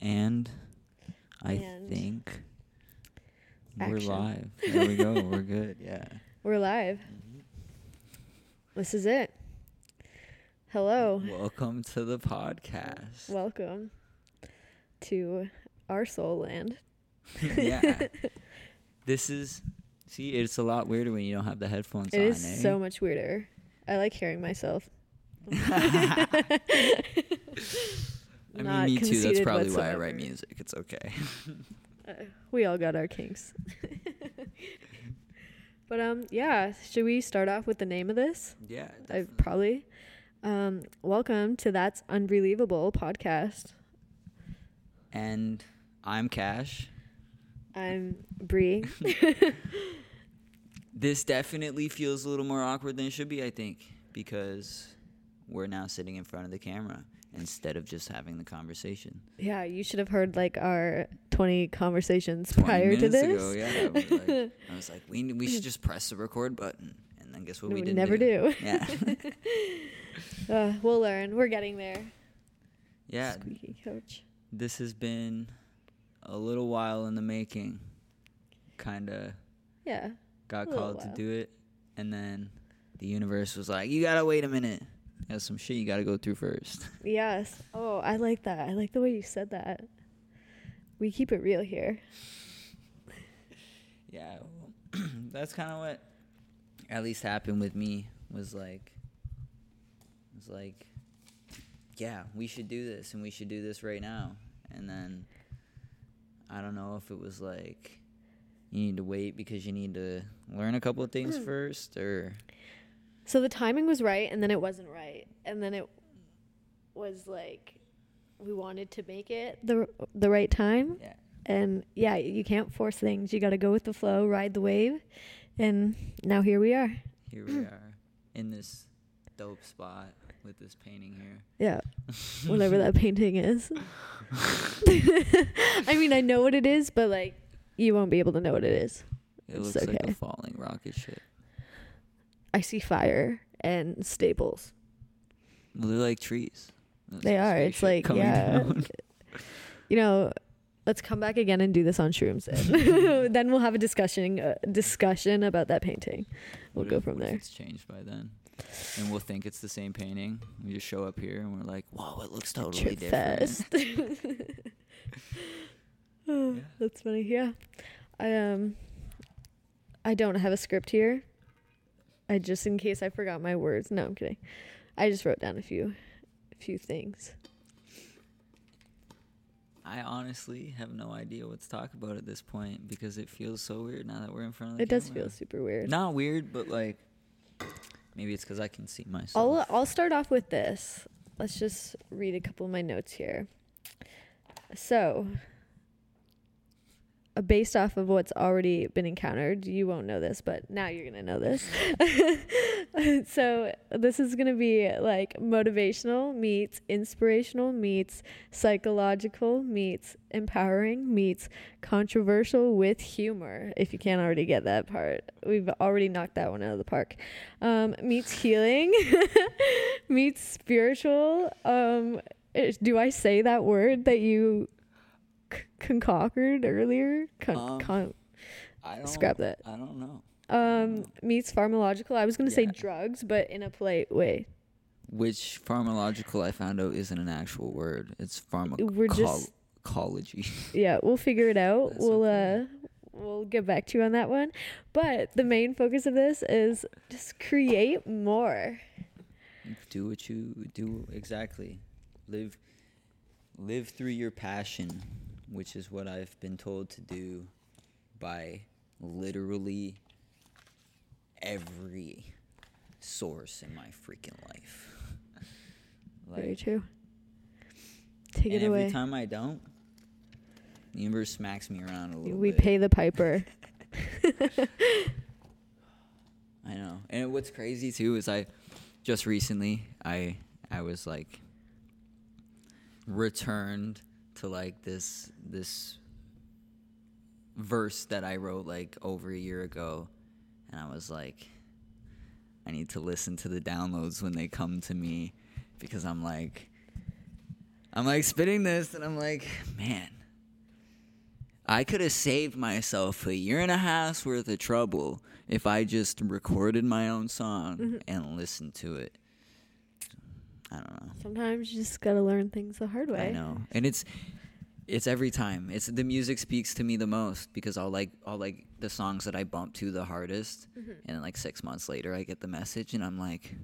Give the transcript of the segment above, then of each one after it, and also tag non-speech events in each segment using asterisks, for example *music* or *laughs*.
And I And think we're live. There we go. We're *laughs* good. Yeah. We're live. This is it. Hello. Welcome to the podcast. Welcome to our soul land. *laughs* yeah. *laughs* This is see, it's a lot weirder when you don't have the headphones It on. is eh? so much weirder. I like hearing myself. I mean, me too. That's probably why I write music. It's okay. *laughs* Uh, we all got our kinks. *laughs* but um yeah, should we start off with the name of this? yeah. I probably. Um welcome to That's Unbelievable podcast. And I'm Kash. I'm Bree. *laughs* This definitely feels a little more awkward than it should be, I think, because we're now sitting in front of the camera instead of just having the conversation. yeah, you should have heard like our 20 conversations 20 prior to minutes this. ago, yeah, I was like, I was like, we we should *laughs* just press the record button, and then guess what No, we we didn't never do. Yeah, *laughs* Uh, we'll learn. We're getting there. yeah. Squeaky coach. This has been a little while in the making. Kind of Yeah. got called to do it, and then the universe was like, "You gotta wait a minute. There's some shit you gotta go through first. *laughs* Yes. Oh, I like that. I like the way you said that. We keep it real here. *laughs* Yeah, well, *clears throat* that's kind of what at least happened with me. Was like, was like, yeah, we should do this, and we should do this right now. And then I don't know if it was like you need to wait because you need to learn a couple of things Hmm. first, or So the timing was right and then it wasn't right. And then it was like we wanted to make it the the right time. yeah, And yeah, you can't force things. You got to go with the flow, ride the wave. And now here we are. here we *clears throat* are in this dope spot with this painting here. Yeah. *laughs* Whatever that painting is. *laughs* I mean, I know what it is, but like you won't be able to know what it is. It It's looks like okay. a falling rocket ship. I see fire and staples. They're like trees. That's They are. It's like yeah. down. *laughs* You know, let's come back again and do this on shrooms. Then, *laughs* *laughs* then we'll have a discussion uh, discussion about that painting. We'll What go if- from there. It's changed by then, and we'll think it's the same painting. We just show up here and we're like, "Whoa, it looks totally Trip different." Oh, Yeah. That's funny. Yeah, I um, I don't have a script here. I just in case I forgot my words. No, I'm kidding. I just wrote down a few, a few things. I honestly have no idea what to talk about at this point because it feels so weird now that we're in front of the It does feel super weird. not weird, but like maybe it's because I can see myself. I'll I'll start off with this. Let's just read a couple of my notes here. So, based off of what's already been encountered, you won't know this, but now you're gonna know this. *laughs* so this is gonna be like motivational meets inspirational meets psychological meets empowering meets controversial with humor. If you can't already get that part, we've already knocked that one out of the park. Um, meets healing, *laughs* meets spiritual. Um, eh, do I say that word that you c- *laughs* concocted earlier? Con- Um, con- I don't, scrap that. I don't know. um, meets pharmacological. I was gonna say drugs, but in a polite way. Which pharmacological I found out isn't an actual word. It's We're just- pharmacology. *laughs* Yeah, we'll figure it out. That's we'll okay. uh we'll get back to you on that one. But the main focus of this is just create more. do what you do exactly live live through your passion which is what i've been told to do by literally every source in my freaking life *laughs* Very true. Take and it every away. time i don't the universe smacks me around a little We bit pay the piper. *laughs* I know. And what's crazy too is I just recently I I was like returned to like this this verse that I wrote like over a year ago and I was like I need to listen to the downloads when they come to me because I'm like I'm like spitting this, and I'm like, man, I could have saved myself a year and a half's worth of trouble if I just recorded my own song Mm-hmm. and listened to it. I don't know. Sometimes you just gotta learn things the hard way. I know, and it's it's every time. It's the music speaks to me the most because I'll like I'll like the songs that I bump to the hardest, Mm-hmm. and then like six months later I get the message, and I'm like,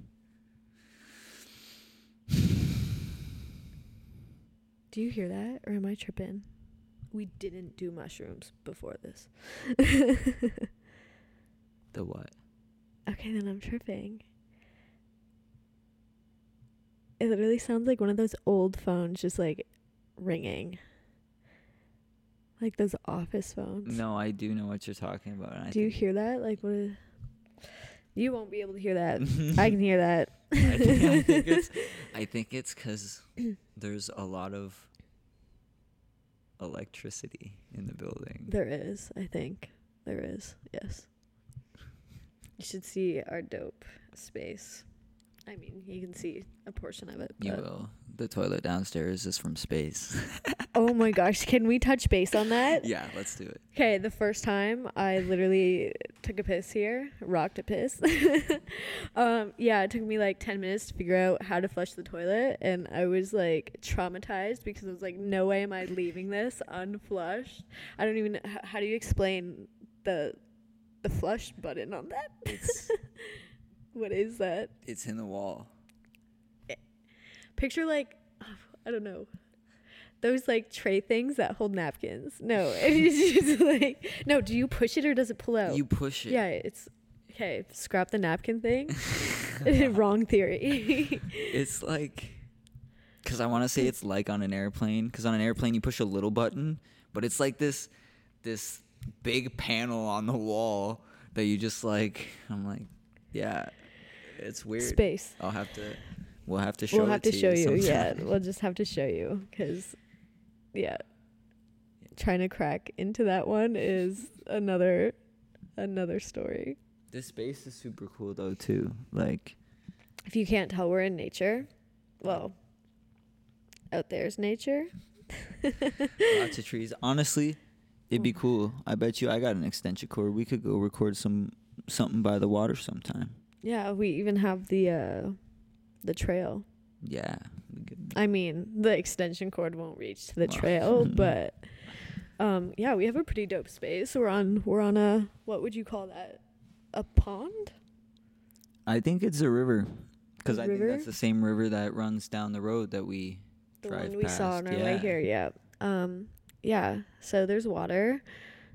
Do you hear that, or am I tripping? We didn't do mushrooms before this. the what? *laughs* Okay, then I'm tripping. It literally sounds like one of those old phones just like ringing. Like those office phones. No, I do know what you're talking about. and I Do you think- hear that? Like what is You won't be able to hear that. *laughs* I can hear that. I think, I think *laughs* it's I think it's because *clears throat* there's a lot of electricity in the building. There is, I think. There is. Yes. You should see our dope space. I mean, you can see a portion of it. You but- will. The toilet downstairs is from space. *laughs* Oh my gosh, can we touch base on that? yeah, let's do it. Okay, the first time I literally took a piss here, rocked a piss. *laughs* um, yeah, it took me like 10 minutes to figure out how to flush the toilet, and I was like traumatized because I was like, no way am I leaving this unflushed. I don't even, h- how do you explain the the flush button on that? *laughs* What is that? it's in the wall. Picture like, *sighs* I don't know. Those like tray things that hold napkins. No, *laughs* it's just like no. Do you push it or does it pull out? You push it. Yeah, it's okay. Scrap the napkin thing. *laughs* *laughs* Wrong theory. It's like cuz I want to say it's like on an airplane cuz on an airplane you push a little button, but it's like this this big panel on the wall that you just like I'm like yeah. It's weird. Space. I'll have to we'll have to show We'll have to, show you. Yeah, we'll just have to show you because, yeah, trying to crack into that one is another another story. This space is super cool though too. Like If you can't tell, we're in nature. Well, out there's nature. *laughs* lots of trees. Honestly, it'd be hmm. cool. I bet you I got an extension cord. We could go record some something by the water sometime. Yeah, we even have the uh the trail. Yeah. I mean, the extension cord won't reach to the trail, *laughs* but um yeah, we have a pretty dope space. We're on we're on a what would you call that? A pond? I think it's a river. Because I think that's the same river that runs down the road that we The drive one we saw on past, our way here, yeah. Um yeah, so there's water.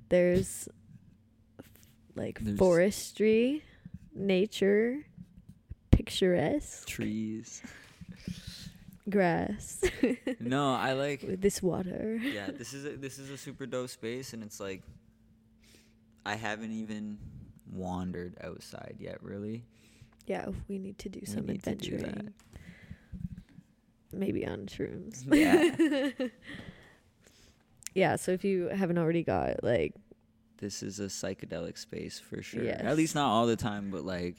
There's like There's- forestry, nature, picturesque, trees. grass *laughs* no, I like with this water. yeah, this is a, this is a super dope space, and it's like I haven't even wandered outside yet. Really, Yeah, we need to do We some to do adventuring. Maybe on shrooms. Yeah. *laughs* yeah, so if you haven't already got like this is a psychedelic space for sure. Yes. At least not all the time, but like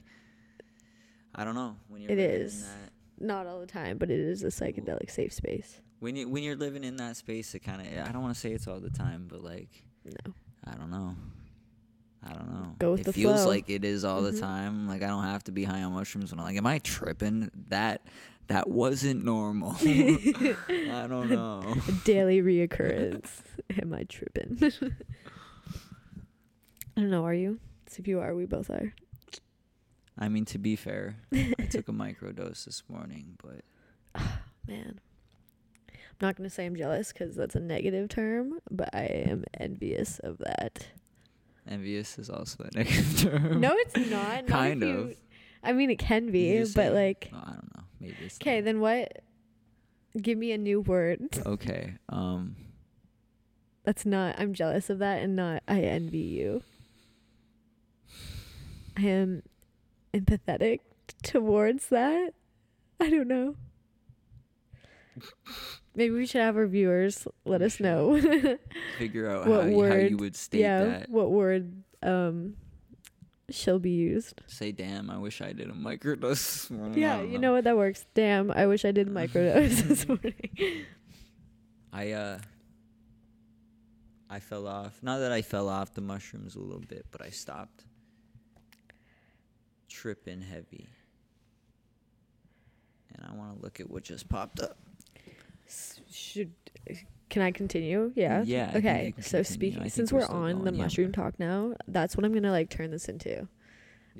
I don't know when you're It living is. in that not all the time, but it is a psychedelic safe space. when you when you're living in that space. It kind of I don't want to say it's all the time, but like No. I don't know. I don't know. Go with it the feels flow. like it is all Mhm. the time. Like I don't have to be high on mushrooms when I'm like, am I tripping? That that wasn't normal. *laughs* I don't *laughs* know. A daily reoccurrence. Am I tripping? *laughs* I don't know, are you? So if you are, we both are. I mean, to be fair, I took a *laughs* microdose this morning, but *sighs* Man. I'm not going to say I'm jealous because that's a negative term, but I am envious of that. envious is also a *laughs* negative term. No, it's not. kind you- of. I mean, it can be, but say- like, Oh, I don't know. Maybe it's okay, then what? Give me a new word. Okay. Um. That's not. I'm jealous of that, and not. I envy you. I am empathetic towards that. I don't know. Maybe we should have our viewers let us know. *laughs* Figure out What how you, how you word- would state yeah, that. what word um shall be used? Say, damn, I wish I did a microdose this morning. Yeah, you know what that works. Damn, I wish I did microdose *laughs* this morning. *laughs* I uh I fell off. Not that I fell off the mushrooms a little bit, but I stopped tripping heavy. And I want to look at what just popped up. Should can I continue? Yeah. Yeah, Okay. So speaking, since we're we're on the going, yeah. mushroom talk now, that's what I'm gonna like turn this into.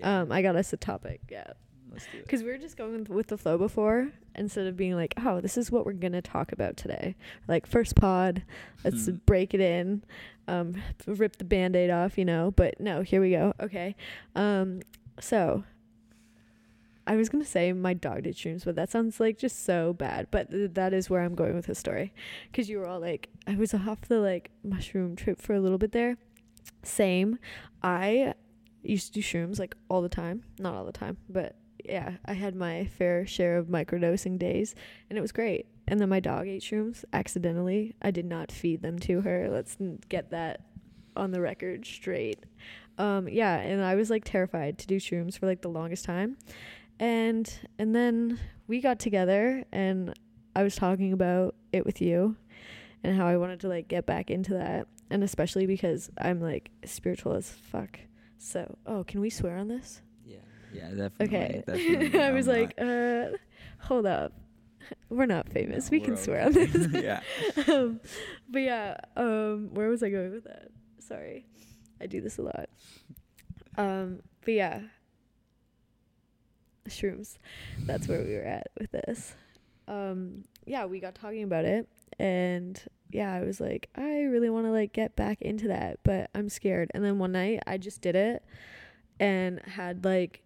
Um, I got us a topic. Yeah. Let's do it. Because we were just going with, with the flow before, instead of being like, "Oh, this is what we're gonna talk about today." Like first pod, let's Hmm. break it in, um, rip the band-aid off, you know. But no, here we go. Okay, um, so I was gonna say my dog did shrooms, but that sounds like just so bad. But th- that is where I'm going with the story, because you were all like, I was off the like mushroom trip for a little bit there. Same, I used to do shrooms like all the time, not all the time, but yeah, I had my fair share of microdosing days and it was great. And then my dog ate shrooms accidentally. I did not feed them to her. Let's get that on the record straight. Um, yeah, and I was like terrified to do shrooms for like the longest time. And and then we got together and I was talking about it with you and how I wanted to like get back into that. And especially because I'm like spiritual as fuck. So, oh, can we swear on this? Yeah. Yeah, definitely. Okay. definitely. *laughs* I was like, uh, hold up. We're not famous. No, we can swear okay. on this. *laughs* Yeah. *laughs* um, but yeah, um, where was I going with that? Sorry. I do this a lot. Um, but yeah. Shrooms. That's where we were at with this. Um, yeah, we got talking about it and yeah, I was like, I really want to like get back into that, but I'm scared. And then one night I just did it and had like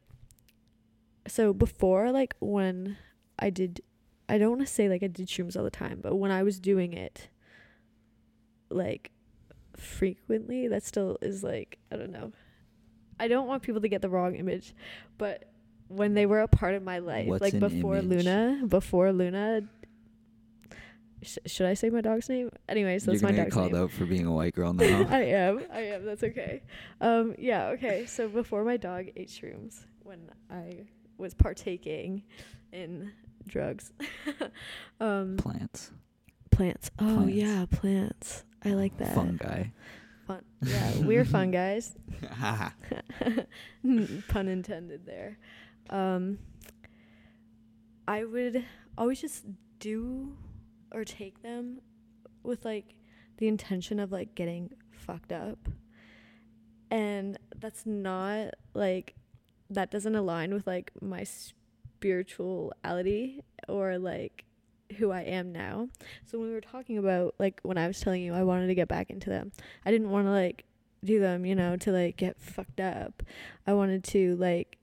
so before like when I did I don't want to say like I did shrooms all the time, but when I was doing it like frequently, that still is like I don't know. I don't want people to get the wrong image, but when they were a part of my life, What's like before image? Luna, before Luna sh- should I say my dog's name? Anyways, that's You're my dog's called name. out for being a white girl *laughs* now. I am. I am. That's okay. Um, yeah. Okay. So before my dog ate shrooms, when I was partaking in drugs, *laughs* um, Plants. plants. Oh Plants. yeah, plants. I like that. Fungi. Fun. Yeah, we're *laughs* fun guys. *laughs* *laughs* Pun intended there. Um, I would always just do or take them with like the intention of like getting fucked up. And that's not like that doesn't align with like my spirituality or like who I am now. So when we were talking about like when I was telling you I wanted to get back into them, I didn't want to like do them, you know, to like get fucked up. I wanted to like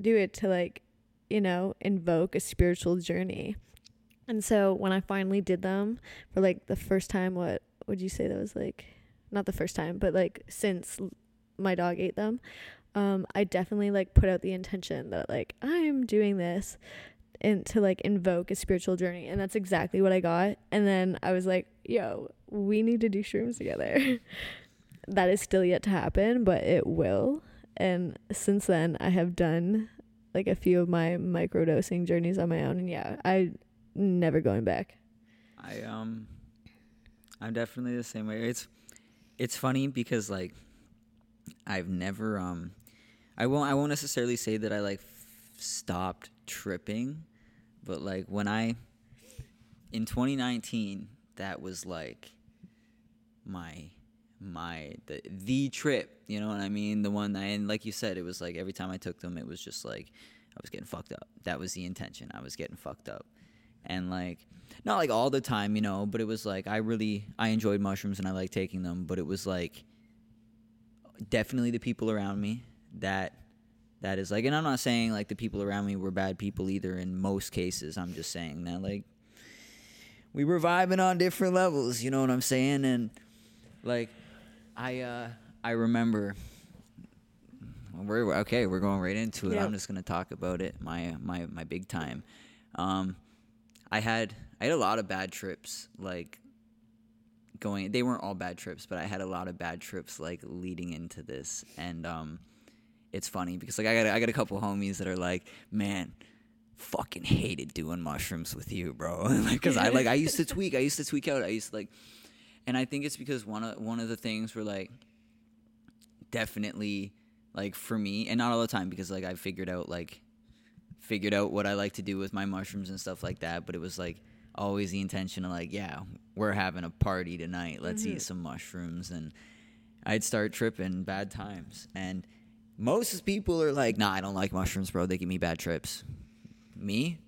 do it to like, you know, invoke a spiritual journey. And so when I finally did them for like the first time, what would you say that was like? Not the first time, but like since my dog ate them, um, I definitely like put out the intention that like I'm doing this and to like invoke a spiritual journey and that's exactly what I got. And then I was like, yo, we need to do shrooms together. *laughs* that is still yet to happen, but it will. And since then, I have done like a few of my microdosing journeys on my own, and yeah, I never going back. I um I'm definitely the same way. It's it's funny because like I've never um I won't I won't necessarily say that I like stopped tripping, but like when I in 2019 that was like my my the the trip, you know what I mean? The one that and like you said it was like every time I took them it was just like I was getting fucked up. That was the intention. I was getting fucked up. And like not like all the time, you know, but it was like I really I enjoyed mushrooms and I like taking them, but it was like definitely the people around me that that is like and I'm not saying like the people around me were bad people either in most cases. I'm just saying that like we were vibing on different levels, you know what I'm saying? And like I uh I remember we're okay, we're going right into it. Yeah. I'm just gonna talk about it. My my my big time. Um I had I had a lot of bad trips, like going they weren't all bad trips, but I had a lot of bad trips like leading into this. And um it's funny because like I got I got a couple homies that are like, man, fucking hated doing mushrooms with you, bro. *laughs* Because I like I used to *laughs* tweak. I used to tweak out. I used to like, and I think it's because one of one of the things were like definitely like for me, and not all the time because like I figured out like figured out what I like to do with my mushrooms and stuff like that. But it was like always the intention of like, yeah, we're having a party tonight. Let's eat mm-hmm. some mushrooms, and I'd start tripping bad times. And most people are like, nah, I don't like mushrooms, bro. They give me bad trips. Me,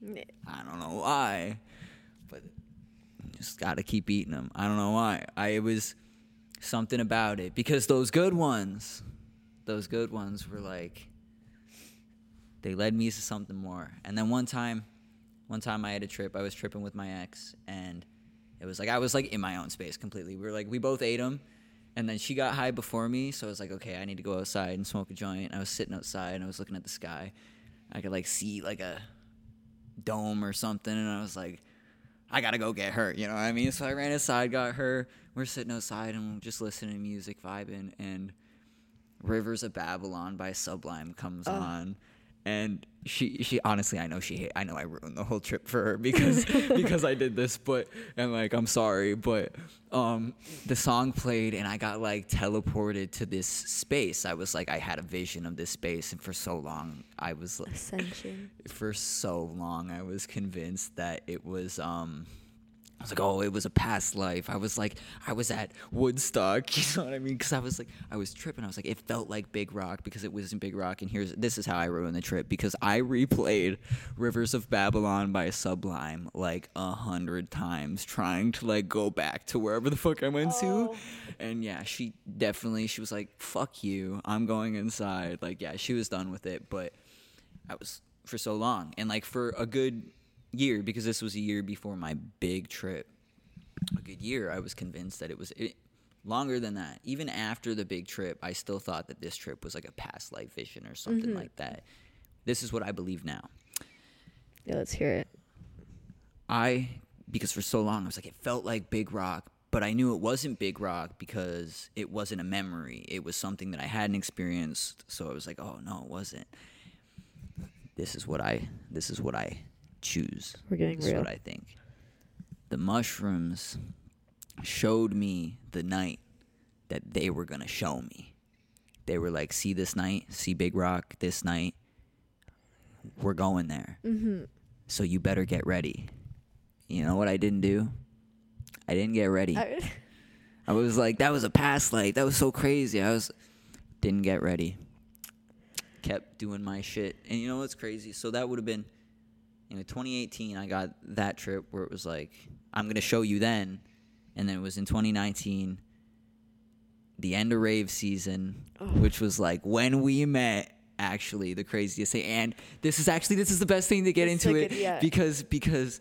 I don't know why, but just gotta keep eating them. I don't know why. I it was something about it because those good ones, those good ones were like they led me to something more. And then one time, one time I had a trip. I was tripping with my ex, and it was like I was like in my own space completely. We were like we both ate them, and then she got high before me, so I was like, okay, I need to go outside and smoke a joint. I was sitting outside and I was looking at the sky. I could like see like a dome or something, and I was like, I gotta go get her. You know what I mean? So I ran inside, got her. We're sitting outside and we're just listening to music, vibing, and Rivers of Babylon by Sublime comes oh. on. And she, she honestly, I know she, hate, I know I ruined the whole trip for her because, *laughs* because I did this, but and like I'm sorry, but um, the song played and I got like teleported to this space. I was like, I had a vision of this space, and for so long I was like, Ascension. *laughs* for so long I was convinced that it was um I was like, oh, it was a past life. I was like, I was at Woodstock. *laughs* You know what I mean? Because I was like, I was tripping. I was like, it felt like Big Rock because it was in Big Rock. And here's this is how I ruined the trip because I replayed Rivers of Babylon by Sublime like a hundred times, trying to like go back to wherever the fuck I went Oh. to. And yeah, she definitely she was like, fuck you, I'm going inside. Like yeah, she was done with it, but. I was for so long and like for a good year because this was a year before my big trip. A good year, I was convinced that it was it, longer than that. Even after the big trip, I still thought that this trip was like a past life vision or something mm-hmm. like that. This is what I believe now. Yeah, let's hear it. I because for so long I was like it felt like Big Rock, but I knew it wasn't Big Rock because it wasn't a memory. It was something that I hadn't experienced. So I was like, oh no, it wasn't. This is what I this is what I choose. We're getting real. what I think. The mushrooms showed me the night that they were gonna show me. They were like, see this night, see Big Rock this night. We're going there. Mm-hmm. So you better get ready. You know what I didn't do? I didn't get ready. I, *laughs* I, was like, that was a past life. That was so crazy. I was didn't get ready. Kept doing my shit. And you know what's crazy? So that would have been you know 2018 I got that trip where it was like I'm going to show you then. And then it was in 2019 the end of rave season which was like when we met actually the craziest thing. And this is actually this is the best thing to get It's into so it yeah. because because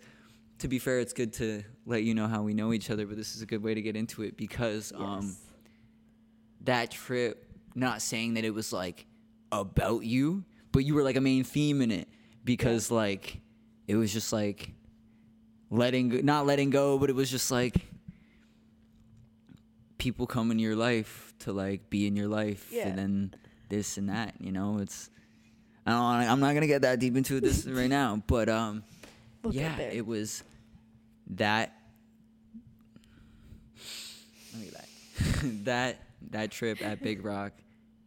to be fair it's good to let you know how we know each other but this is a good way to get into it because um that trip not saying that it was like about you but you were like a main theme in it because like it was just like letting go, not letting go but it was just like people come in your life to like be in your life Yeah. and then this and that you know? It's I don't wanna, I'm not gonna get that deep into this *laughs* right now but um We'll yeah it was that let me back. *laughs* that that trip at Big *laughs* Rock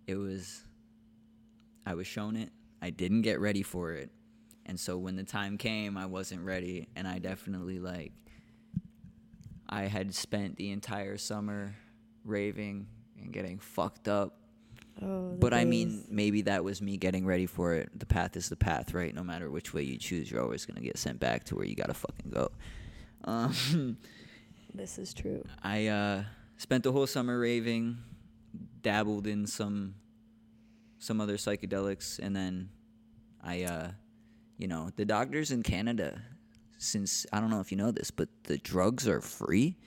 it was I was shown it. I didn't get ready for it and so when the time came I wasn't ready and I definitely like I had spent the entire summer raving and getting fucked up oh, but I mean, maybe that was me getting ready for it. The path is the path, right? No matter which way you choose, you're always gonna get sent back to where you gotta fucking go. *laughs* Um, this is true. I uh, spent the whole summer raving, dabbled in some some other psychedelics, and then I, uh, you know, the doctors in Canada, since I don't know if you know this, but the drugs are free,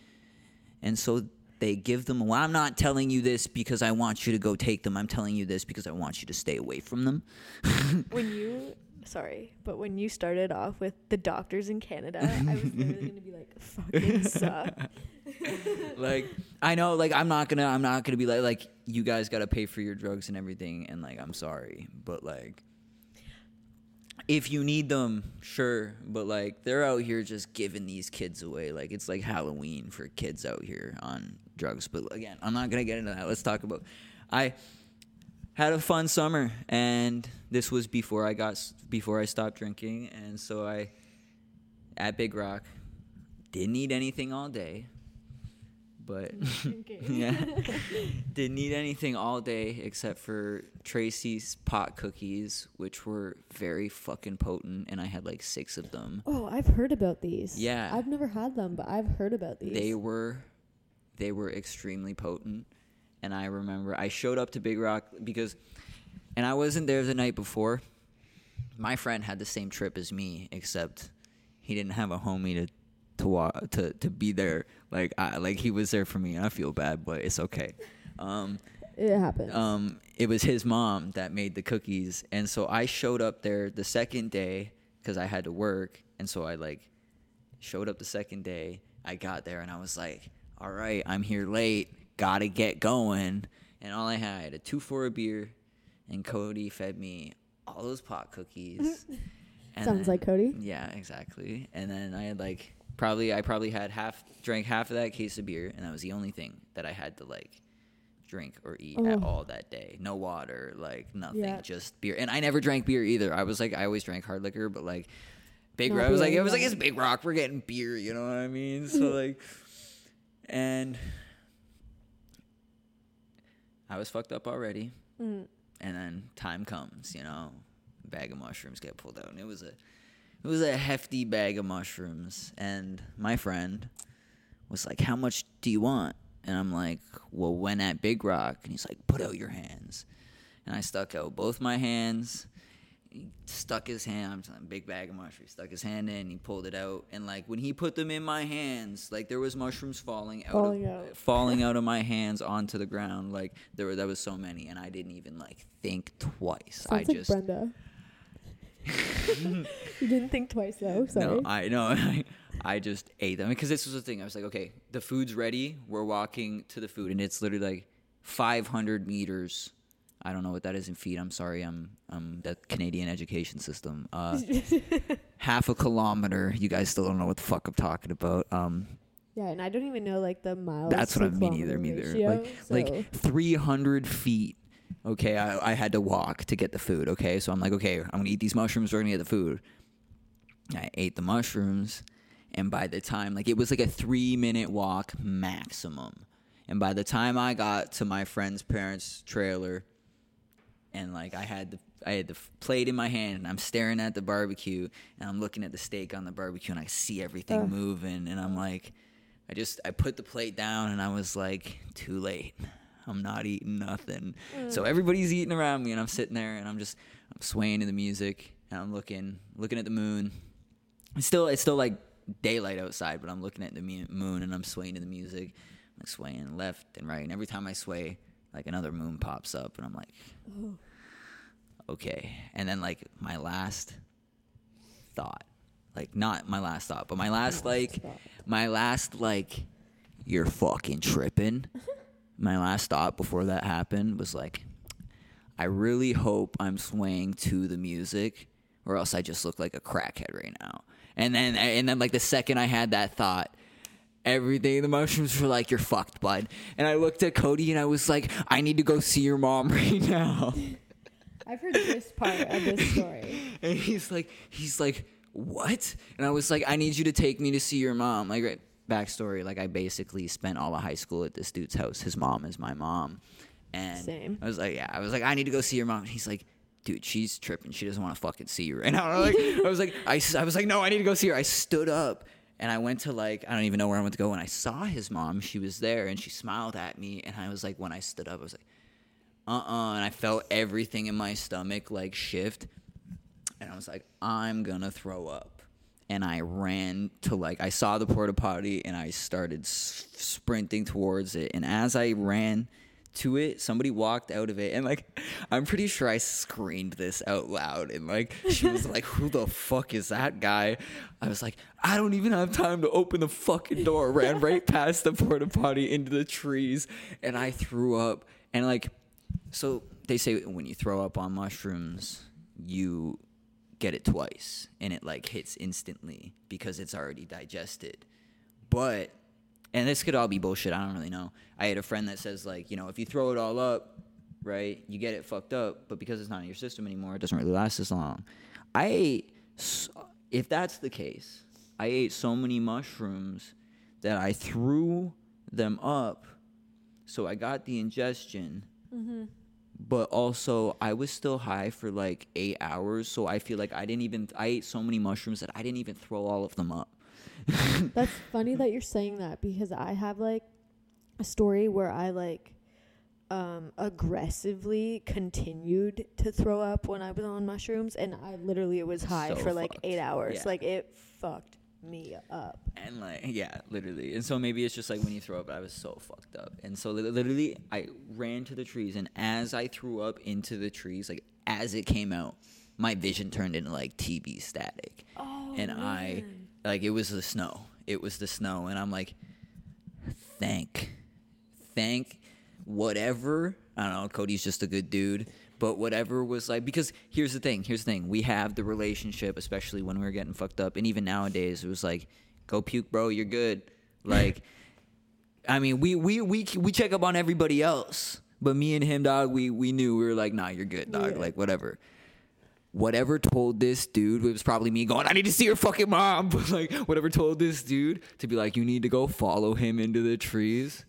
and so they give them. Well, I'm not telling you this because I want you to go take them. I'm telling you this because I want you to stay away from them. *laughs* when you sorry, but when you started off with the doctors in Canada, I was literally gonna be like, fucking suck. *laughs* like I know, like I'm not gonna, I'm not gonna be like, like you guys gotta pay for your drugs and everything, and like I'm sorry, but like if you need them, sure, but like they're out here just giving these kids away. Like it's like Halloween for kids out here on drugs. But again, I'm not gonna get into that. Let's talk about. I had a fun summer, and this was before I got before I stopped drinking, and so I at Big Rock didn't eat anything all day but *laughs* *laughs* yeah, *laughs* didn't eat anything all day except for Tracy's pot cookies, which were very fucking potent, and I had like six of them. Oh, I've heard about these. Yeah. I've never had them, but I've heard about these. They were, they were extremely potent, and I remember I showed up to Big Rock because, and I wasn't there the night before. My friend had the same trip as me, except he didn't have a homie to to wa- to to be there. Like I like he was there for me. And I feel bad, but it's okay. Um, it happens. um, it was his mom that made the cookies, and so I showed up there the second day because I had to work, and so I like showed up the second day. I got there and I was like, "All right, I'm here late. Gotta get going." And all I had a two for a beer, and Cody fed me all those pot cookies. *laughs* Sounds then- like Cody. Yeah, exactly. And then I had like probably I probably had half drank half of that case of beer, and that was the only thing that I had to like drink or eat at Oh. all that day. No water, like nothing, Yeah. just beer. And I never drank beer either. I was like I always drank hard liquor, but like Big Not Rock, I was like it was like it's Big Rock. We're getting beer, you know what I mean? So like, and I was fucked up already Mm. and then time comes, you know, bag of mushrooms get pulled out, and it was a, it was a hefty bag of mushrooms, and my friend was like, "How much do you want?" And I'm like, "Well, when at Big Rock," and he's like, "Put out your hands," and I stuck out both my hands. He stuck his hand, I'm telling- big bag of mushrooms. He Stuck his hand in, he pulled it out, and like when he put them in my hands, like there was mushrooms falling out, Falling of, out. falling out of my hands onto the ground. Like there were, that was so many, and I didn't even like think twice. I like just Brenda. *laughs* you didn't think twice though. Sorry. no, I *laughs* know. I, I just ate them because this was the thing. I was like, okay, the food's ready. We're walking to the food, and it's literally like 500 meters. I don't know what that is in feet. I'm sorry. I'm um the Canadian education system. Uh, *laughs* half a kilometer. You guys still don't know what the fuck I'm talking about. Um, yeah, and I don't even know like the miles. that's what I mean either. Me either. Like so- like 300 feet. Okay, I, I had to walk to get the food. Okay, so I'm like, okay, I'm gonna eat these mushrooms. We're gonna get the food. I ate the mushrooms, and by the time like it was like a three minute walk maximum, and by the time I got to my friend's parents' trailer, and like I had the I had the plate in my hand, and I'm staring at the barbecue, and I'm looking at the steak on the barbecue, and I see everything moving, and I'm like, I just I put the plate down, and I was like, too late. I'm not eating nothing. So everybody's eating around me, and I'm sitting there, and I'm just I'm swaying to the music, and I'm looking looking at the moon. It's still it's still like daylight outside, but I'm looking at the moon, and I'm swaying to the music, like swaying left and right, and every time I sway, like another moon pops up, and I'm like, okay. And then like my last thought, like not my last thought, but my last like my last like you're fucking tripping. *laughs* my last thought before that happened was like I really hope I'm swaying to the music or else I just look like a crackhead right now. And then and then like the second I had that thought Everything the mushrooms were like, You're fucked, bud. And I looked at Cody and I was like, I need to go see your mom *laughs* right now. I've heard this part of this story. *laughs* And he's like, he's like, what? And I was like, I need you to take me to see your mom. Like, right, backstory, like I basically spent all of high school at this dude's house. His mom is my mom, and Same. I was like, yeah, I was like, I need to go see your mom. And he's like. Dude, she's tripping. She doesn't want to fucking see you right now. And *laughs* I was like, I was like, I, I was like, no, I need to go see her. I stood up and I went to like, I don't even know where I went to go. And I saw his mom. She was there and she smiled at me. And I was like, when I stood up, I was like, uh-uh. And I felt everything in my stomach like shift and I was like, I'm gonna throw up. And I ran to like I saw the porta potty and I started s- sprinting towards it. And as I ran to it, somebody walked out of it, and like I'm pretty sure I screamed this out loud. And like she was like, "Who the fuck is that guy?" I was like, "I don't even have time to open the fucking door." Ran right past the porta potty into the trees, and I threw up. And like, so they say when you throw up on mushrooms, you get it twice and it like hits instantly because it's already digested. But and this could all be bullshit. I don't really know. I had a friend that says like, you know, if you throw it all up, right, you get it fucked up, but because it's not in your system anymore, it doesn't really last as long. I ate, if that's the case, I ate so many mushrooms that I threw them up, so I got the ingestion. Mm-hmm. But also, I was still high for like eight hours, so I feel like I didn't even. I ate so many mushrooms that I didn't even throw all of them up. *laughs* That's funny that you're saying that because I have like a story where I like um aggressively continued to throw up when I was on mushrooms and I literally was high So for like fucked. 8 hours. Yeah. Like it fucked me up. And like, yeah, literally. And so maybe it's just like when you throw up, I was so fucked up. And so li- literally, I ran to the trees, and as I threw up into the trees, like as it came out, my vision turned into like TV static. Oh, and I, like, it was the snow. It was the snow, and I'm like, thank, thank, whatever. I don't know. Cody's just a good dude. But whatever was like, because here's the thing. Here's the thing. We have the relationship, especially when we were getting fucked up, and even nowadays, it was like, go puke, bro. You're good. *laughs* Like, I mean, we we we we check up on everybody else, but me and him, dog, we we knew we were like, nah, you're good, dog. Yeah. Like, whatever. Whatever told this dude, it was probably me going, I need to see your fucking mom. *laughs* But like, whatever told this dude to be like, you need to go follow him into the trees.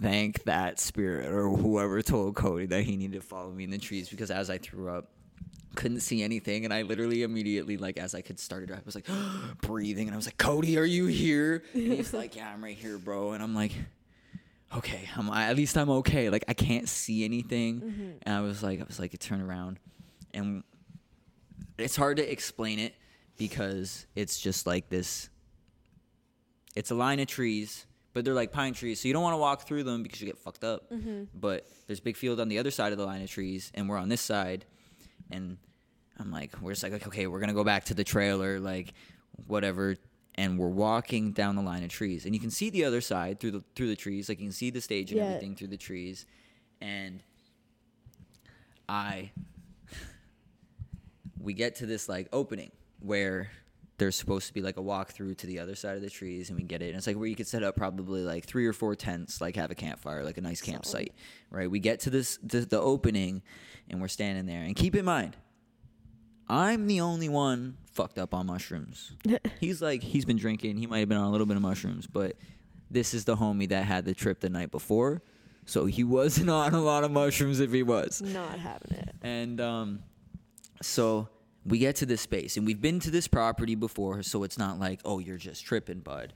Thank that spirit or whoever told Cody that he needed to follow me in the trees because as I threw up, couldn't see anything. And I literally immediately like as I could start it I was like *gasps* breathing. And I was like Cody are you here? And he's *laughs* like yeah I'm right here bro. And I'm like okay I'm at least I'm okay. Like I can't see anything. Mm-hmm. And I was like I was like turn around. And it's hard to explain it because it's just like this it's a line of trees but they're like pine trees so you don't want to walk through them because you get fucked up. Mm-hmm. But there's a big field on the other side of the line of trees and we're on this side and i'm like we're just like okay we're gonna go back to the trailer like whatever and we're walking down the line of trees. And you can see the other side through the through the trees like you can see the stage and Yeah. everything through the trees. And i *laughs* we get to this like opening where there's supposed to be like a walkthrough to the other side of the trees and we get it. And it's like where you could set up probably like three or four tents like have a campfire like a nice campsite right? We get to this the, the opening and we're standing there. And keep in mind i'm the only one fucked up on mushrooms. *laughs* He's like he's been drinking. He might have been on a little bit of mushrooms but this is the homie that had the trip the night before. So he wasn't *laughs* on a lot of mushrooms if he was. Not having it. and um, so we get to this space, and we've been to this property before, so it's not like, oh, you're just tripping, bud.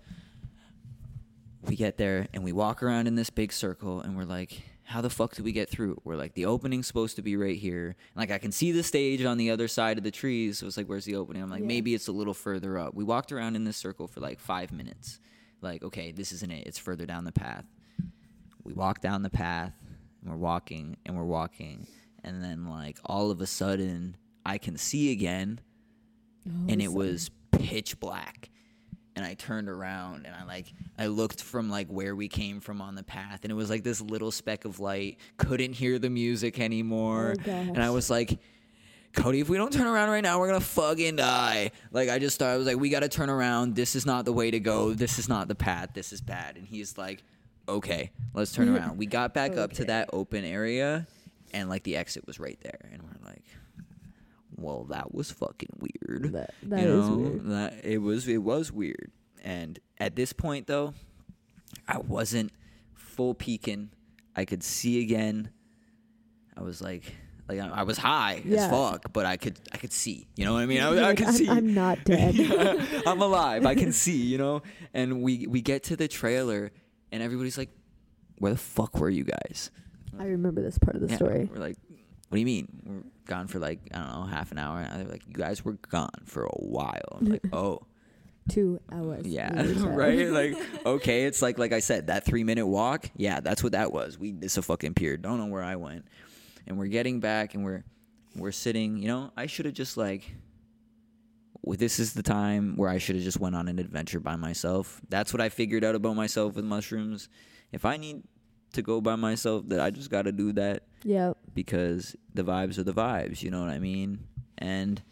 We get there, and we walk around in this big circle, and we're like, how the fuck do we get through? We're like, the opening's supposed to be right here. Like, I can see the stage on the other side of the trees. So it's like, where's the opening? I'm like, Yeah. maybe it's a little further up. We walked around in this circle for like five minutes. Like, okay, this isn't it. It's further down the path we walk down the path and we're walking and we're walking and then like all of a sudden I can see again oh, and it was pitch black and I turned around and I like I looked from like where we came from on the path and it was like this little speck of light couldn't hear the music anymore Oh, and I was like Cody, if we don't turn around right now, we're gonna fucking die. Like I just thought I was like, we gotta turn around. This is not the way to go. This is not the path. This is bad. And he's like, okay, let's turn *laughs* around. We got back up to that open area, and like the exit was right there, and we're like, well, that was fucking weird. That- that you is weird. That it was it was weird. And at this point though, I wasn't full peaking. I could see again. I was like, like I I was high Yeah. as fuck, but I could I could see. You know what I mean? I like, could I'm, see. I'm not *laughs* dead. *laughs* I'm alive. I can see. You know. And we we get to the trailer, and everybody's like, "Where the fuck were you guys?" I remember this part of the Yeah, story. We're like, "What do you mean? Gone for like I don't know half an hour." And they're like, "You guys were gone for a while." I'm like, *laughs* "Oh." Two hours. Yeah, *laughs* right. *laughs* Like, okay, it's like like I said, that three minute walk. Yeah, that's what that was. We it's a fucking pier. Don't know where I went, and we're getting back, and we're we're sitting. You know, I should have just like. This is the time where I should have just went on an adventure by myself. That's what I figured out about myself with mushrooms. If I need to go by myself that I just got to do that Yeah. because the vibes are the vibes, you know what I mean? And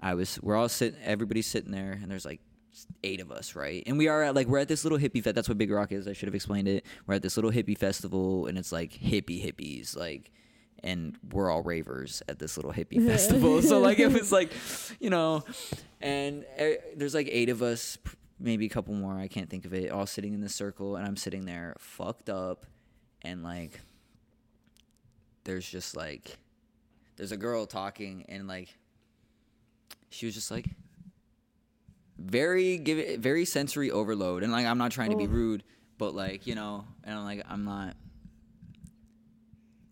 I was we're all sitting everybody's sitting there and there's like eight of us, right? And we are at like we're at this little hippie fest. That's what Big Rock is. I should have explained it. We're at this little hippie festival and it's like hippie hippies like and we're all ravers at this little hippie *laughs* festival. so like it was like, you know, and uh, there's like eight of us, maybe a couple more, I can't think of it, all sitting in the circle and I'm sitting there fucked up and like there's just like there's a girl talking and like she was just like very give it very sensory overload and like I'm not trying to be Oh. rude but like you know and I'm like I'm not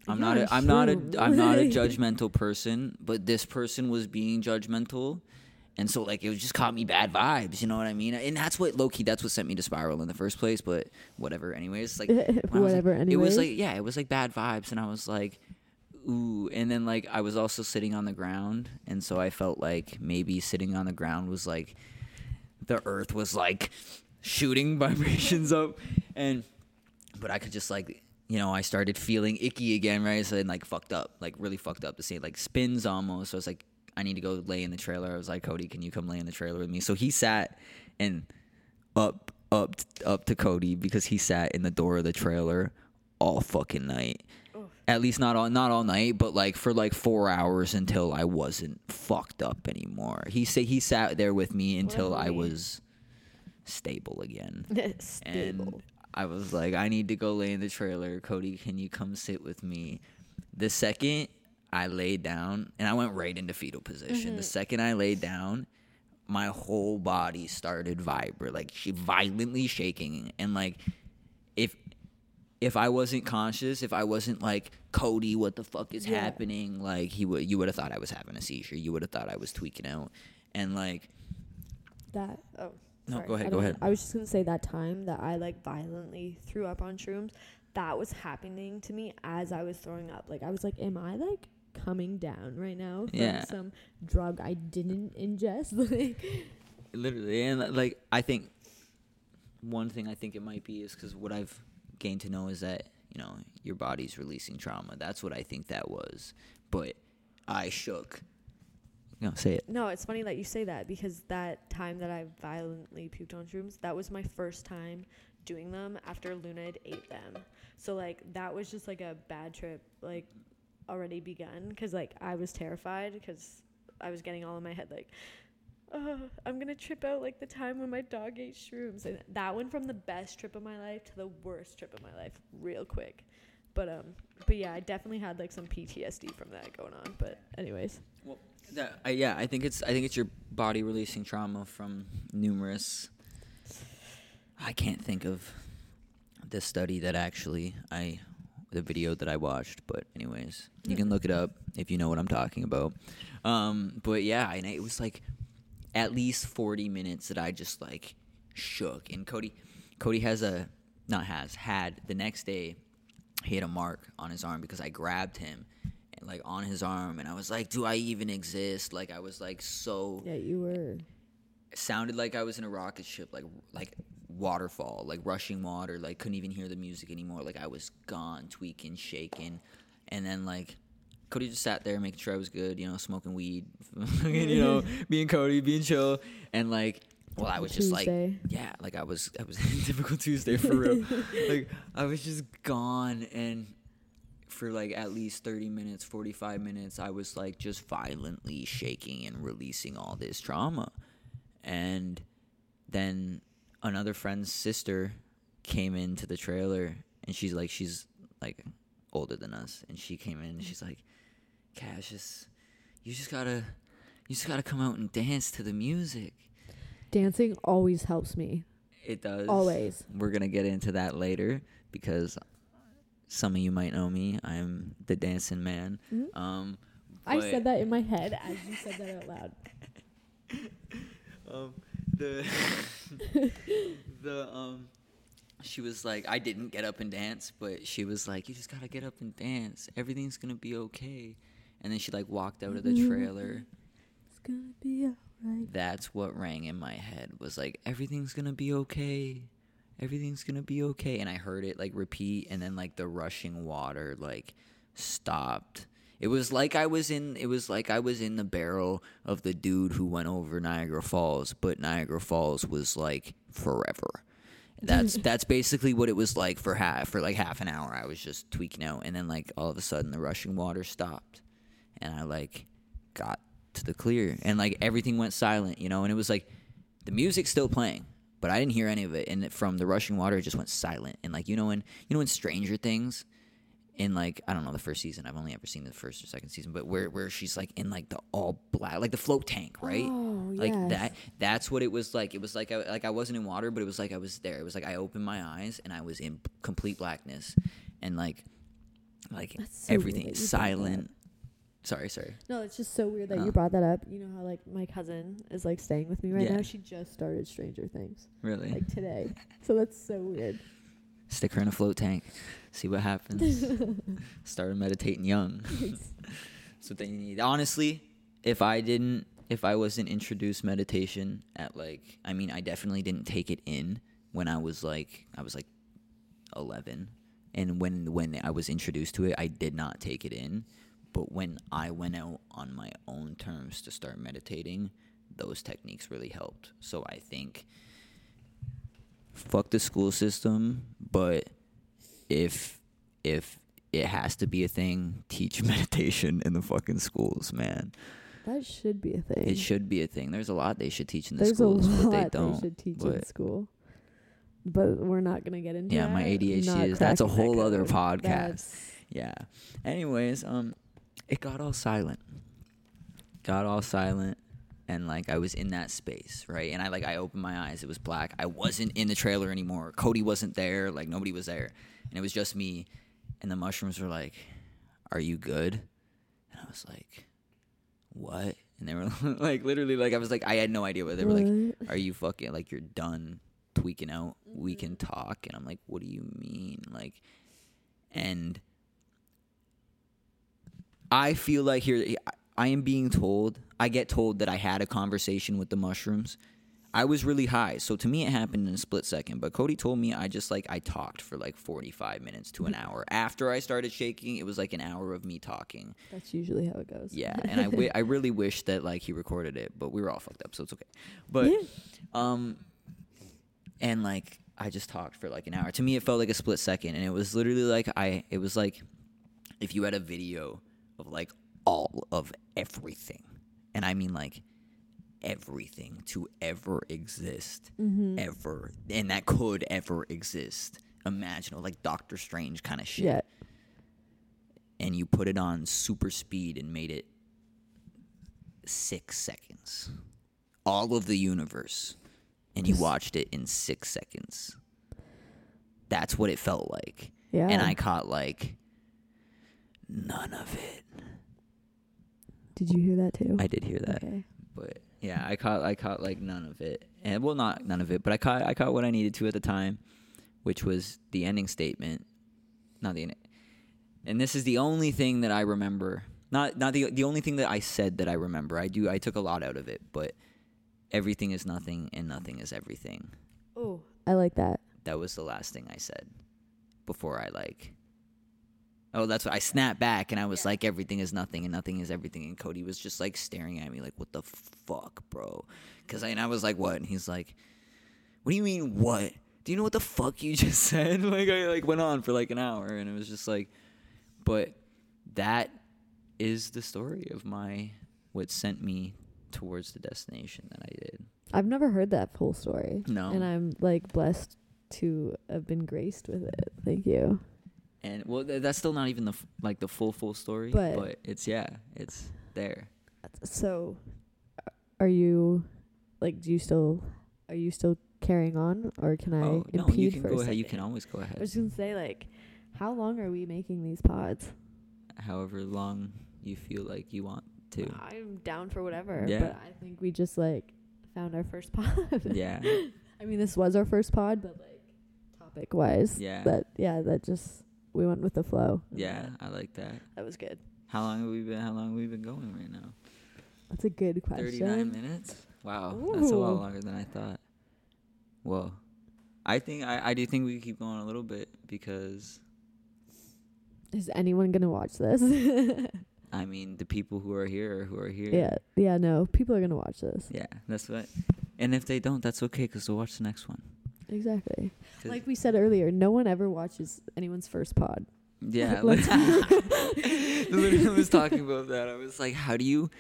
I'm not a, I'm not a. I'm not a *laughs* judgmental person but this person was being judgmental and so like it was just caught me bad vibes you know what I mean? And that's what low key that's what sent me to spiral in the first place but whatever anyways. Like when I was, like- Whatever, it was like yeah it was like bad vibes and I was like ooh. And then like I was also sitting on the ground and so I felt like maybe sitting on the ground was like the earth was like shooting *laughs* vibrations up. And but I could just like you know I started feeling icky again right? So then like fucked up like really fucked up to see like spins almost. So I was like I need to go lay in the trailer I was like Cody can you come lay in the trailer with me so he sat and up up up to Cody because he sat in the door of the trailer all fucking night at least not all not all night, but like for like four hours until I wasn't fucked up anymore. He say he sat there with me until I was stable again. *laughs* Stable. And I was like, I need to go lay in the trailer. Cody, can you come sit with me? The second I laid down, and I went right into fetal position. The mm-hmm. second I laid down, my whole body started vibrate, like she violently shaking, and like if if I wasn't conscious, if I wasn't like Cody, what the fuck is Yeah. happening? Like he would, you would have thought I was having a seizure. You would have thought I was tweaking out, and like that oh No, sorry, go ahead, go ahead. I was just gonna say that time that I like violently threw up on shrooms, that was happening to me as I was throwing up. Like I was like, am I like coming down right now from Yeah. some drug I didn't ingest? *laughs* literally, and like I think one thing I think it might be is because what I've gained to know is that you know your body's releasing trauma. That's what I think that was, but I shook. No, say it. No, it's funny that you say that because that time that I violently puked on shrooms, that was my first time doing them after Luna had ate them. So like that was just like a bad trip, like already begun because like I was terrified because I was getting all in my head like, oh, I'm gonna trip out like the time when my dog ate shrooms, and that went from the best trip of my life to the worst trip of my life real quick. But um, but yeah, I definitely had like some PTSD from that going on. But anyways, Well, that, I, yeah, I think it's I think it's your body releasing trauma from numerous. I can't think of the study that actually I, the video that I watched, but anyways, you can look it up if you know what I'm talking about. Um, but yeah, and it was like at least 40 minutes that I just like shook. And Cody, Cody has a not has had the next day he had a mark on his arm because I grabbed him and like on his arm and I was like, do I even exist? Like I was like so yeah, you were. sounded like I was in a rocket ship, like like waterfall, like rushing water, like couldn't even hear the music anymore. Like I was gone, tweaking, shaking, and then like Cody just sat there making sure I was good, you know, smoking weed, *laughs* you know, *laughs* being Cody, being chill, and like. Well, I was just like, yeah, like I was, I was *laughs* typical Tuesday for real. like I was just gone, and for like at least 30 minutes 45 minutes i was like just violently shaking and releasing all this trauma and then another friend's sister came into the trailer and she's like she's like older than us and she came in and she's like cassius you just gotta you just gotta come out and dance to the music Dancing always helps me. it does Always. we're gonna get into that later because some of you might know me i'm the dancing man Mhm. um I said that in my head as you said that out loud. *laughs* um the *laughs* the um she was like I didn't get up and dance, but she was like you just got to get up and dance. Everything's going to be okay. And then she like walked out of the trailer. It's gonna be alright. That's what rang in my head was like everything's going to be okay. everything's gonna be okay. And I heard it like repeat, and then like the rushing water like stopped. It was like I was in. It was like I was in the barrel of the dude who went over Niagara Falls, but Niagara Falls was like forever. That's *laughs* that's basically what it was like for half for like half an hour. I was just tweaking out, and then like all of a sudden the rushing water stopped, and I like got to the clear, and like everything went silent, you know. And it was like the music's still playing, but I didn't hear any of it. And from the rushing water, it just went silent. And like you know, when you know in Stranger Things, in like I don't know the first season. I've only ever seen the first or second season, but where where she's like in like the all black, like the float tank, right? Oh, like yes. that. That's what it was like. It was like I, like I wasn't in water, but it was like I was there. It was like I opened my eyes and I was in complete blackness, and like like so everything is you brought that silent. Sorry, sorry. No, it's just so weird that Huh. you uh-huh. brought that up. You know how like my cousin is like staying with me right Yeah. now. She just started Stranger Things Really, like today, *laughs* so that's so weird. Stick her in a float tank, see what happens. *laughs* Started meditating young. That's what they need. Honestly, if I didn't, if I wasn't introduced meditation at like, I mean, I definitely didn't take it in when I was like, I was like eleven, and when when I was introduced to it, I did not take it in. But when I went out on my own terms to start meditating, those techniques really helped. So I think, fuck the school system, but if if it has to be a thing, teach *laughs* meditation in the fucking schools, man. That should be a thing. It should be a thing. There's a lot they should teach in the There's schools, a lot but they don't. They should teach in school. But we're not gonna get into Yeah, that. my ADHD Not is- that's a cracking that whole other podcast. That's- Yeah. Anyways, um, it got all silent. Got all silent, and like I was in that space, right? And I like I opened my eyes. It was black. I wasn't in the trailer anymore. Cody wasn't there. Like nobody was there, and it was just me. And the mushrooms were like, "Are you good?" And I was like, "What?" And they were *laughs* like, literally, like I was like, I had no idea what they were like. Are you fucking like you're done tweaking out we can mm-hmm. talk and i'm like what do you mean like and i feel like here i am being told i get told that i had a conversation with the mushrooms i was really high so to me it happened in a split second but cody told me i just like i talked for like 45 minutes to an hour after i started shaking it was like an hour of me talking That's usually how it goes. yeah, *laughs* and I, I really wish that like he recorded it, but we were all fucked up, so it's okay. But Yeah. um, and like I just talked for like an hour. To me, it felt like a split second, and it was literally like I. It was like if you had a video of like all of everything, and I mean like everything to ever exist, Mm-hmm. ever, and that could ever exist. Imaginable, like Doctor Strange kind of shit Yeah. and you put it on super speed and made it six seconds. All of the universe. And you watched it in six seconds. That's what it felt like. Yeah. And I caught like none of it. Did you hear that too? I did hear that. Okay. But yeah, I caught I caught like none of it. And well not none of it, but I caught I caught what I needed to at the time, which was the ending statement. Not the end. And this is the only thing that I remember. Not not the the only thing that I said that I remember. I do I took a lot out of it, but everything is nothing and nothing is everything. Oh, I like that. That was the last thing I said before I like Oh, that's what I snapped back and I was like everything is nothing and nothing is everything and Cody was just like staring at me like what the fuck, bro? Cuz I and I was like what? And he's like What do you mean what? Do you know what the fuck you *laughs* just said? *laughs* Like I like went on for like an hour and it was just like but that is the story of my what sent me towards the destination that I did. I've never heard that full story. No. And I'm like blessed to have been graced with it. Thank you. And well, th- that's still not even the f- like the full full story, but, But- it's yeah, it's there. So, uh, are you like? Do you still? Are you still carrying on, or can I oh no, you can for go ahead. You can always go ahead. I was gonna say like, how long are we making these pods? However long you feel like you want to. I'm down for whatever. Yeah. But I think we just like found our first pod. *laughs* yeah, I mean, this was our first pod, but like topic wise, Yeah. That yeah, that just we went with the flow. yeah, I like that. that was good. How long have we been? How long have we been going right now? That's a good question. Thirty nine minutes. Wow, that's a lot longer than I thought. Whoa. I think I, I do think we could keep going a little bit because Is anyone gonna watch this? *laughs* I mean the people who are here who are here. yeah, yeah, no, people are gonna watch this. Yeah, that's what. And if they don't, that's okay because they'll watch the next one. Exactly. Like we said earlier, no one ever watches anyone's first pod. Yeah, *laughs* Let's- literally *laughs* was talking about that. I was like, how do you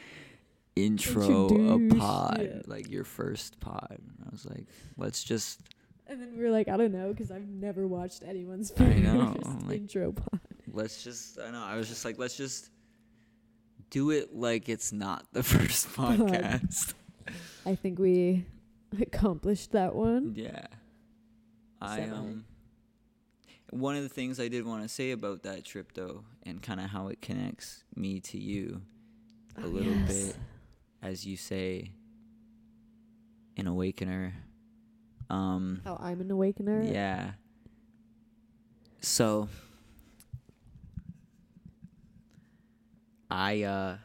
intro a pod, yeah. like your first pod? I was like, let's just And then we were like, I don't know, because I've never watched anyone's I first know, *laughs* I'm like- intro pod. let's just I know I was just like let's just do it like it's not the first podcast. I think we accomplished that one. yeah. I um one of the things I did want to say about that trip though and kind of how it connects me to you a Oh, little yes. bit as you say an awakener um How I'm an awakener. Yeah. So I uh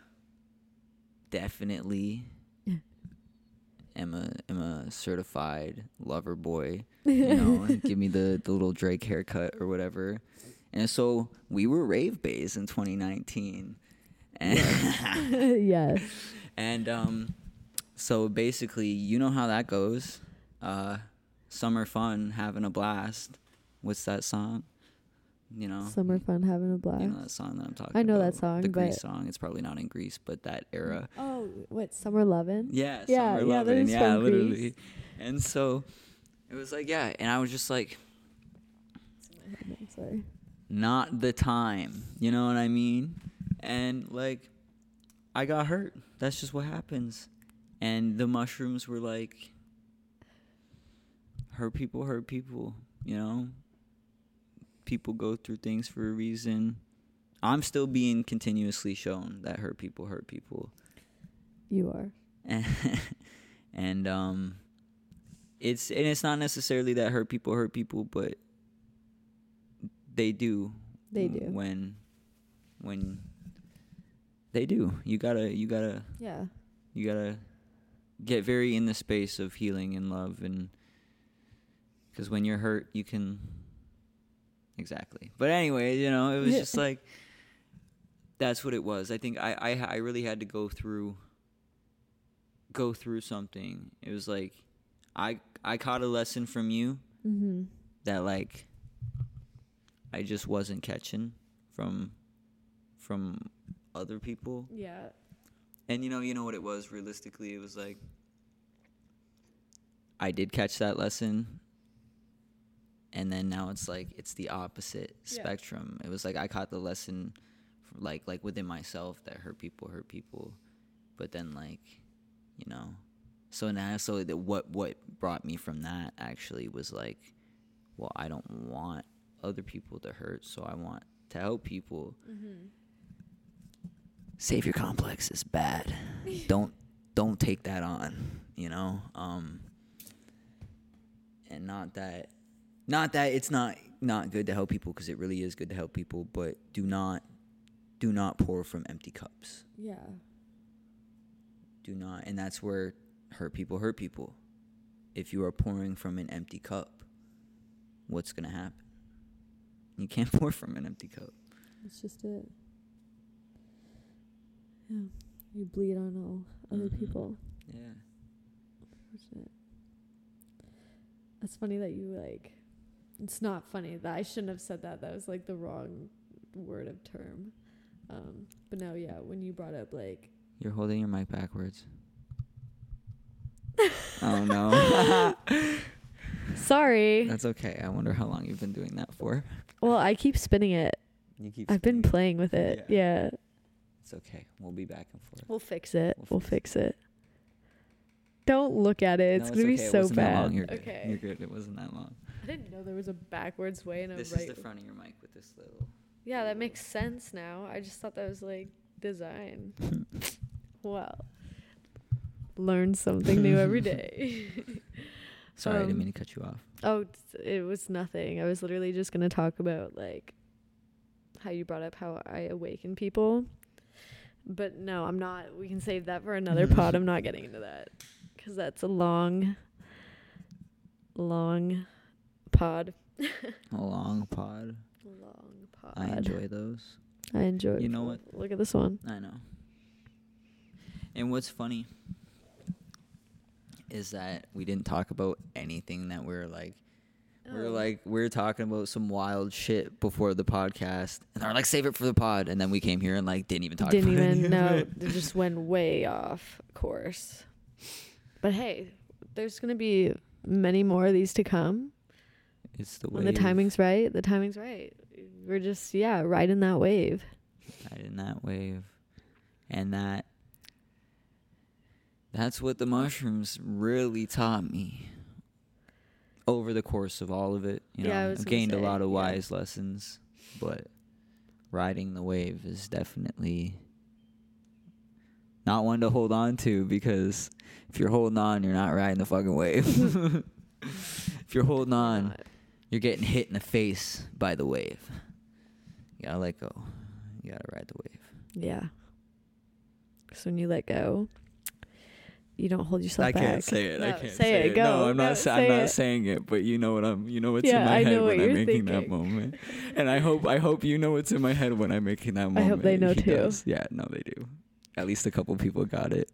definitely *laughs* am a am a certified lover boy. You know, *laughs* give me the, the little Drake haircut or whatever. And so we were rave bays in 2019. And yes. *laughs* and um, so basically, you know how that goes. Uh, summer fun, having a blast. What's that song? You know, Summer fun, having a blast. You know that song that I'm talking. I know that song, the but- song. It's probably not in Grease, but that era. Oh, what summer lovin'? Yeah, Yeah, summer yeah, lovin', yeah, literally. Grease. And so it was like, yeah, and I was just like, Sorry. not the time. You know what I mean? And like, I got hurt. That's just what happens. And the mushrooms were like, hurt people hurt people. You know, people go through things for a reason. I'm still being continuously shown that hurt people hurt people. You are. and, *laughs* and um it's and it's not necessarily that hurt people hurt people but they do They do. when when they do you gotta you gotta Yeah. you gotta get very in the space of healing and love and because when you're hurt you can exactly but anyway you know it was just *laughs* like that's what it was i think I, I i really had to go through go through something it was like i i caught a lesson from you Mm-hmm. that like i just wasn't catching from from other people Yeah. and you know, you know what it was realistically, it was like I did catch that lesson. And then now it's like it's the opposite Yeah. spectrum. It was like I caught the lesson like like within myself that hurt people hurt people. But then like, you know, so now so that what what brought me from that actually was like well, I don't want other people to hurt, so I want to help people Mm-hmm. savior complex is bad. *laughs* don't don't take that on, you know? Um and not that not that it's not not good to help people because it really is good to help people, but do not do not pour from empty cups. Yeah. Do not and that's where hurt people hurt people. If you are pouring from an empty cup, what's going to happen? You can't *laughs* pour from an empty cup. That's just it. Yeah. You bleed on all other Mhm. people. Yeah. Unfortunate. That's funny that you like. It's not funny that I shouldn't have said that. That was like the wrong word of term. Um, but no, yeah, when you brought up like You're holding your mic backwards. *laughs* oh no. *laughs* sorry. That's okay. I wonder how long you've been doing that for. well, I keep spinning it. You keep I've been spinning. playing with it. Yeah. It's okay. We'll be back and forth. We'll fix it. We'll We'll, fix fix it. Don't look at it. It's No, gonna be okay. It so wasn't that long. bad. You're good. Okay. You're good. It wasn't that long. I didn't know there was a backwards way and a This right. is the front of your mic with this little. Yeah, that makes sense now. I just thought that was like design. *laughs* well, learn something new every *laughs* day. *laughs* Sorry, I didn't Um, mean to cut you off. oh, it was nothing. I was literally just gonna talk about like how you brought up how I awaken people. But no, I'm not. We can save that for another *laughs* pod. I'm not getting into that because that's a long, long pod. A long pod. Long pod. I enjoy those. I enjoy. You know what? Look at this one. I know. And what's funny is that we didn't talk about anything that we're like we're Oh. like we're talking about some wild shit before the podcast and they're like save it for the pod and then we came here and like didn't even talk didn't even know. it. It just went way off course. But hey, there's gonna be many more of these to come It's the when the timing's right. The timing's right. We're just yeah, riding that wave. In that wave. And that that's what the mushrooms really taught me over the course of all of it. You know, Yeah, I've gained a lot of yeah. wise lessons, but riding the wave is definitely not one to hold on to because if you're holding on, you're not riding the fucking wave. *laughs* *laughs* if you're holding on, you're getting hit in the face by the wave. You gotta let go. You gotta ride the wave. Yeah. So when you let go, you don't hold yourself back. I back. can't say it. I can't say say, it. it. Go. No, I'm No, not. say I'm not it. saying it. But you know what I'm. You know what's Yeah, in my I head know what when I'm you're making that thinking. moment. And I hope. I hope you know what's in my head when I'm making that moment. I hope they know He too. does. Yeah. No, they do. At least a couple people got it.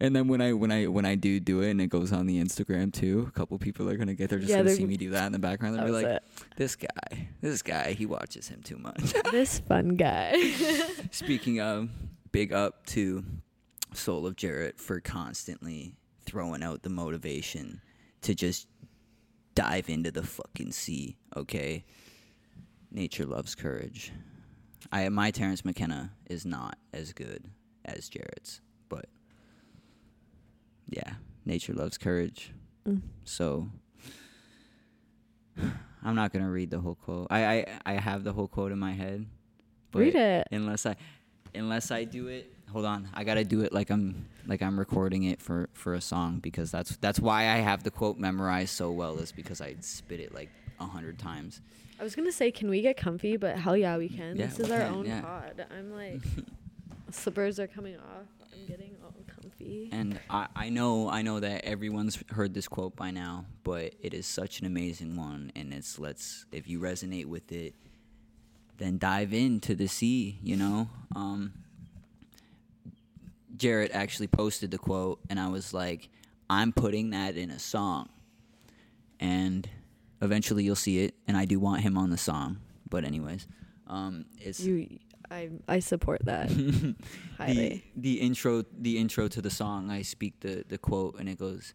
And then when I when I when I do do it and it goes on the Instagram too, a couple people are gonna get there just Yeah, gonna see me do that in the background. They'll be was like, "This guy, this guy, he watches him too much." this fun guy. *laughs* Speaking of, big up to Soul of Jarrett for constantly throwing out the motivation to just dive into the fucking sea, okay? Nature loves courage. I my Terence McKenna is not as good as Jarrett's, but yeah, nature loves courage. Mm. So *sighs* I'm not gonna read the whole quote. I I, I have the whole quote in my head. But Read it. Unless I unless I do it hold on. I gotta do it like I'm like I'm recording it for, for a song because that's that's why I have the quote memorized so well is because I spit it like a hundred times. I was gonna say, can we get comfy? But hell yeah, we can. Yeah, this is our can, own yeah. pod. I'm like, *laughs* slippers are coming off. I'm getting all comfy. And I, I know I know that everyone's heard this quote by now, but it is such an amazing one and it's let's if you resonate with it, then dive into the sea, you know? Um Jarrett actually posted the quote and I was like, I'm putting that in a song. And eventually you'll see it and I do want him on the song. But anyways, um it's You, I, I support that *laughs* the highly. the intro the intro to the song I speak the the quote and it goes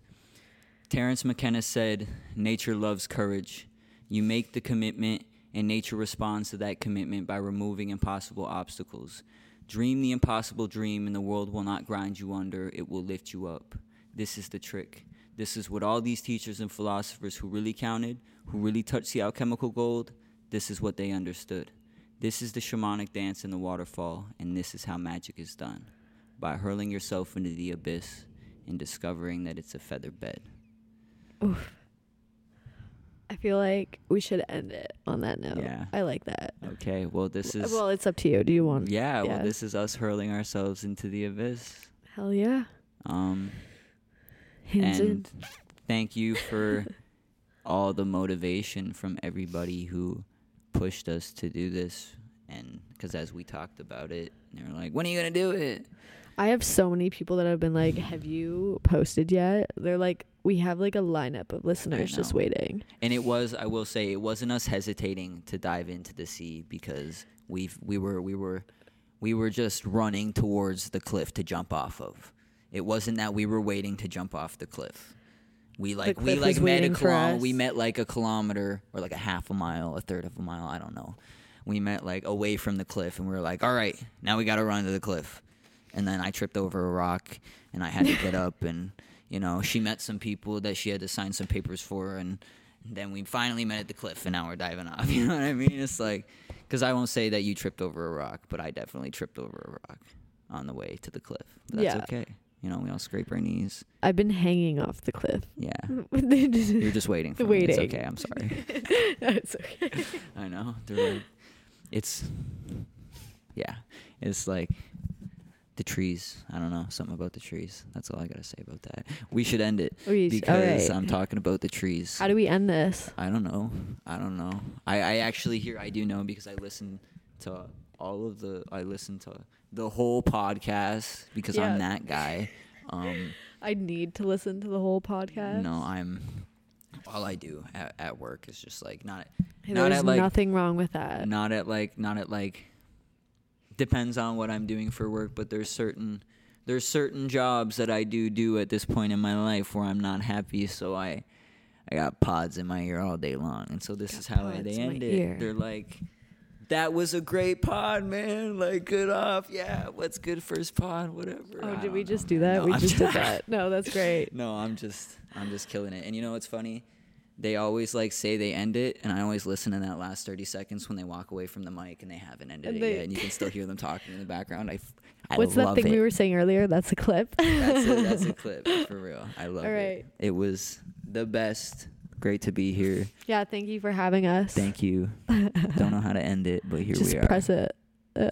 Terence McKenna said nature loves courage you make the commitment and nature responds to that commitment by removing impossible obstacles dream the impossible dream and the world will not grind you under it will lift you up this is the trick this is what all these teachers and philosophers who really counted who really touched the alchemical gold this is what they understood this is the shamanic dance in the waterfall, and this is how magic is done by hurling yourself into the abyss and discovering that it's a feather bed. Oof. I feel like we should end it on that note. Yeah. I like that. Okay, well, this is. well, it's up to you. Do you want? yeah, well, this is us hurling ourselves into the abyss. Hell yeah. Um, in. and thank you for *laughs* all the motivation from everybody who pushed us to do this. And because as we talked about it, they were like, when are you going to do it? I have so many people that have been like, "Have you posted yet?" They're like, "We have like a lineup of listeners just waiting." And it was, I will say, it wasn't us hesitating to dive into the sea because we've we were we were we were just running towards the cliff to jump off of. It wasn't that we were waiting to jump off the cliff. We like we like met a kilometer. We met like a kilometer or like a half a mile, a third of a mile. I don't know. We met like away from the cliff, and we were like, "All right, now we got to run to the cliff." And then I tripped over a rock, and I had to get up, and you know, she met some people that she had to sign some papers for, and then we finally met at the cliff, and now we're diving off. *laughs* You know what I mean? It's like, because I won't say that you tripped over a rock, but I definitely tripped over a rock on the way to the cliff. But that's Yeah. okay. You know, we all scrape our knees. I've been hanging off the cliff. Yeah. *laughs* You're just waiting for me. It's Waiting. okay. I'm sorry. *laughs* okay. I know. They're like, it's, yeah. It's like, the trees. I don't know something about the trees. That's all I gotta say about that. We should end it We because alright. I'm talking about the trees. How do we end this? I don't know. I don't know. I, I actually hear I do know because I listen to all of the I listen to the whole podcast because Yeah. I'm that guy. Um *laughs* I need to listen to the whole podcast. no, I'm all I do at, at work is just like not Hey, not There's at, like- nothing wrong with that. not at like not at like depends on what I'm doing for work, but there's certain there's certain jobs that I do do at this point in my life where I'm not happy, so I I got pods in my ear all day long, and so this Got is how they end it. ear. They're like. That was a great pod, man. Like, good off. Yeah, what's good first pod? Whatever. Oh, I did we know, just do that? No, we I'm just did *laughs* that. No, that's great. no, I'm just I'm just killing it. And you know what's funny? They always like say they end it, and I always listen in that last 30 seconds when they walk away from the mic and they haven't ended And it they- yet, and you can still hear them *laughs* talking in the background. I, f- I What's that thing it. we were saying earlier? That's a clip. that's a, that's a *laughs* clip for real. I love All it. right. It was the best. Great to be here. yeah, thank you for having us. Thank you. *laughs* Don't know how to end it, but here Just we are. press it. Uh.